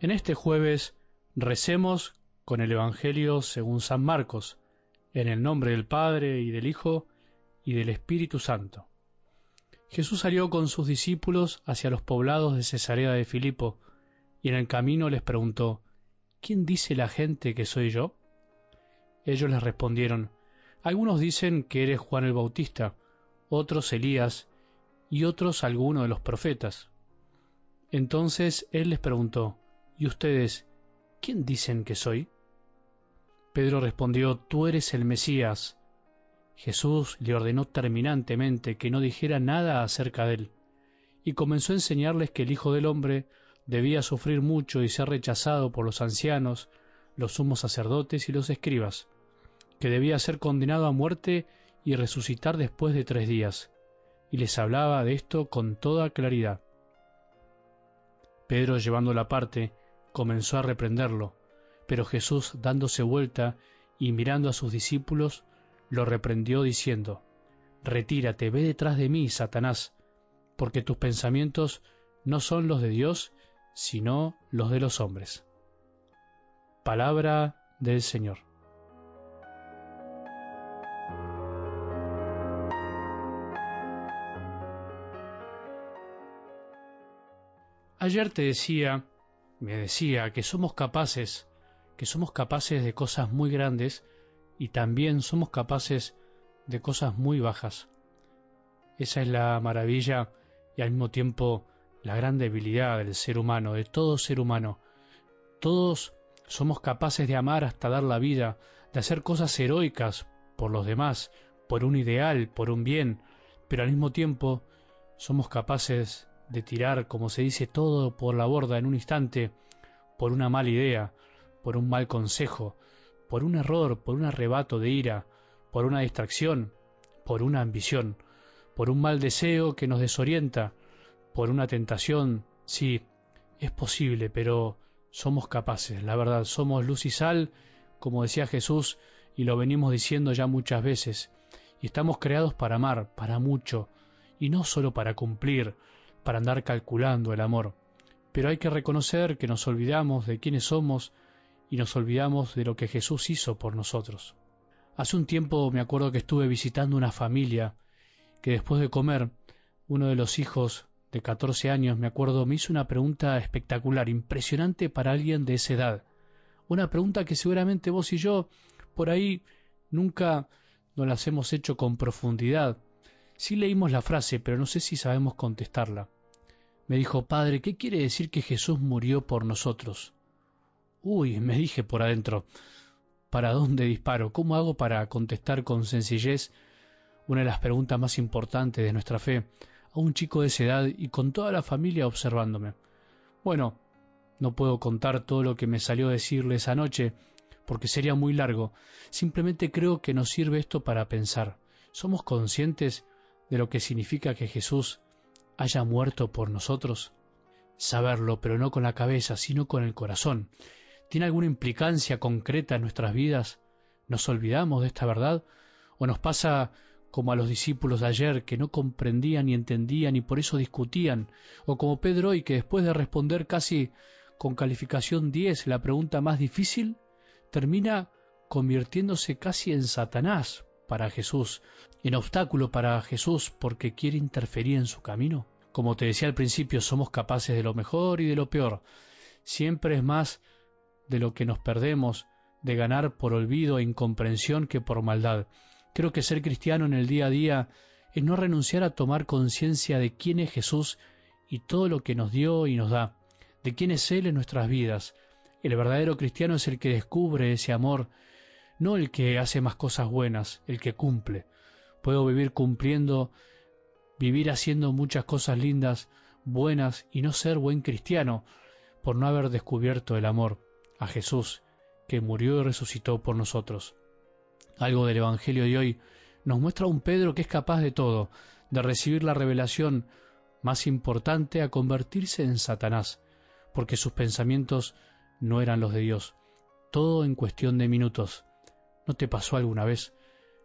En este jueves recemos con el Evangelio según San Marcos, en el nombre del Padre y del Hijo y del Espíritu Santo. Jesús salió con sus discípulos hacia los poblados de Cesarea de Filipo, y en el camino les preguntó, ¿Quién dice la gente que soy yo? Ellos les respondieron, Algunos dicen que eres Juan el Bautista, otros Elías, y otros alguno de los profetas. Entonces él les preguntó, ¿Y ustedes, quién dicen que soy? Pedro respondió, Tú eres el Mesías. Jesús le ordenó terminantemente que no dijera nada acerca de él, y comenzó a enseñarles que el Hijo del Hombre debía sufrir mucho y ser rechazado por los ancianos, los sumos sacerdotes y los escribas, que debía ser condenado a muerte y resucitar después de tres días, y les hablaba de esto con toda claridad. Pedro, llevando la parte, comenzó a reprenderlo, pero Jesús, dándose vuelta y mirando a sus discípulos, lo reprendió diciendo, Retírate, ve detrás de mí, Satanás, porque tus pensamientos no son los de Dios, sino los de los hombres. Palabra del Señor. Ayer te decía me decía que somos capaces, que somos capaces de cosas muy grandes y también somos capaces de cosas muy bajas. Esa es la maravilla y al mismo tiempo la gran debilidad del ser humano, de todo ser humano. Todos somos capaces de amar hasta dar la vida, de hacer cosas heroicas por los demás, por un ideal, por un bien, pero al mismo tiempo somos capaces de tirar, como se dice, todo por la borda en un instante, por una mala idea, por un mal consejo, por un error, por un arrebato de ira, por una distracción, por una ambición, por un mal deseo que nos desorienta, por una tentación, sí, es posible, pero somos capaces, la verdad, somos luz y sal, como decía Jesús, y lo venimos diciendo ya muchas veces, y estamos creados para amar, para mucho, y no solo para cumplir, para andar calculando el amor. Pero hay que reconocer que nos olvidamos de quiénes somos y nos olvidamos de lo que Jesús hizo por nosotros. Hace un tiempo me acuerdo que estuve visitando una familia que después de comer, uno de los hijos de 14 años, me acuerdo, me hizo una pregunta espectacular, impresionante para alguien de esa edad. Una pregunta que seguramente vos y yo por ahí nunca nos las hemos hecho con profundidad, Sí leímos la frase, pero no sé si sabemos contestarla. Me dijo, Padre, ¿qué quiere decir que Jesús murió por nosotros? Uy, me dije por adentro, ¿para dónde disparo? ¿Cómo hago para contestar con sencillez una de las preguntas más importantes de nuestra fe a un chico de esa edad y con toda la familia observándome? Bueno, no puedo contar todo lo que me salió a decirle esa noche, porque sería muy largo. Simplemente creo que nos sirve esto para pensar. ¿Somos conscientes de lo que significa que Jesús haya muerto por nosotros? Saberlo, pero no con la cabeza, sino con el corazón. ¿Tiene alguna implicancia concreta en nuestras vidas? ¿Nos olvidamos de esta verdad? ¿O nos pasa como a los discípulos de ayer que no comprendían ni entendían y por eso discutían? ¿O como Pedro hoy que después de responder casi con calificación 10 la pregunta más difícil, termina convirtiéndose casi en Satanás para Jesús, en obstáculo para Jesús porque quiere interferir en su camino? Como te decía al principio, somos capaces de lo mejor y de lo peor. Siempre es más de lo que nos perdemos de ganar por olvido e incomprensión que por maldad. Creo que ser cristiano en el día a día es no renunciar a tomar conciencia de quién es Jesús y todo lo que nos dio y nos da, de quién es Él en nuestras vidas. El verdadero cristiano es el que descubre ese amor no el que hace más cosas buenas, el que cumple. Puedo vivir cumpliendo, vivir haciendo muchas cosas lindas, buenas y no ser buen cristiano por no haber descubierto el amor a Jesús que murió y resucitó por nosotros. Algo del Evangelio de hoy nos muestra un Pedro que es capaz de todo, de recibir la revelación más importante a convertirse en Satanás, porque sus pensamientos no eran los de Dios. Todo en cuestión de minutos. ¿No te pasó alguna vez?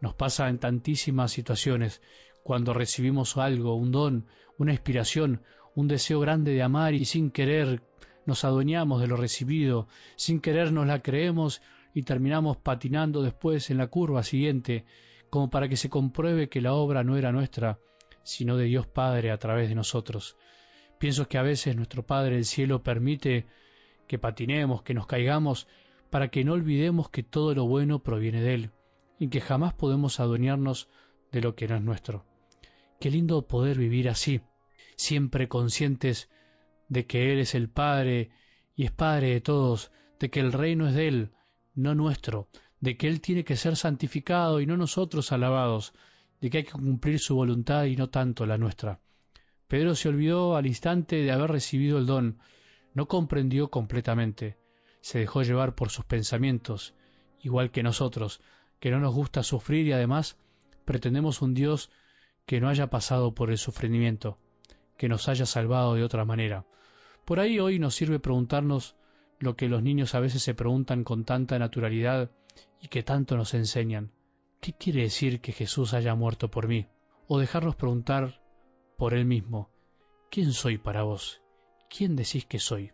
Nos pasa en tantísimas situaciones, cuando recibimos algo, un don, una inspiración, un deseo grande de amar y sin querer nos adueñamos de lo recibido, sin querer nos la creemos y terminamos patinando después en la curva siguiente, como para que se compruebe que la obra no era nuestra, sino de Dios Padre a través de nosotros. Pienso que a veces nuestro Padre del Cielo permite que patinemos, que nos caigamos, para que no olvidemos que todo lo bueno proviene de Él, y que jamás podemos adueñarnos de lo que no es nuestro. Qué lindo poder vivir así, siempre conscientes de que Él es el Padre y es Padre de todos, de que el reino es de Él, no nuestro, de que Él tiene que ser santificado y no nosotros alabados, de que hay que cumplir su voluntad y no tanto la nuestra. Pedro se olvidó al instante de haber recibido el don, no comprendió completamente, se dejó llevar por sus pensamientos, igual que nosotros, que no nos gusta sufrir y además pretendemos un Dios que no haya pasado por el sufrimiento, que nos haya salvado de otra manera. Por ahí hoy nos sirve preguntarnos lo que los niños a veces se preguntan con tanta naturalidad y que tanto nos enseñan. ¿Qué quiere decir que Jesús haya muerto por mí? O dejarnos preguntar por Él mismo, ¿quién soy para vos? ¿Quién decís que soy?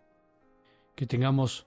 Que tengamos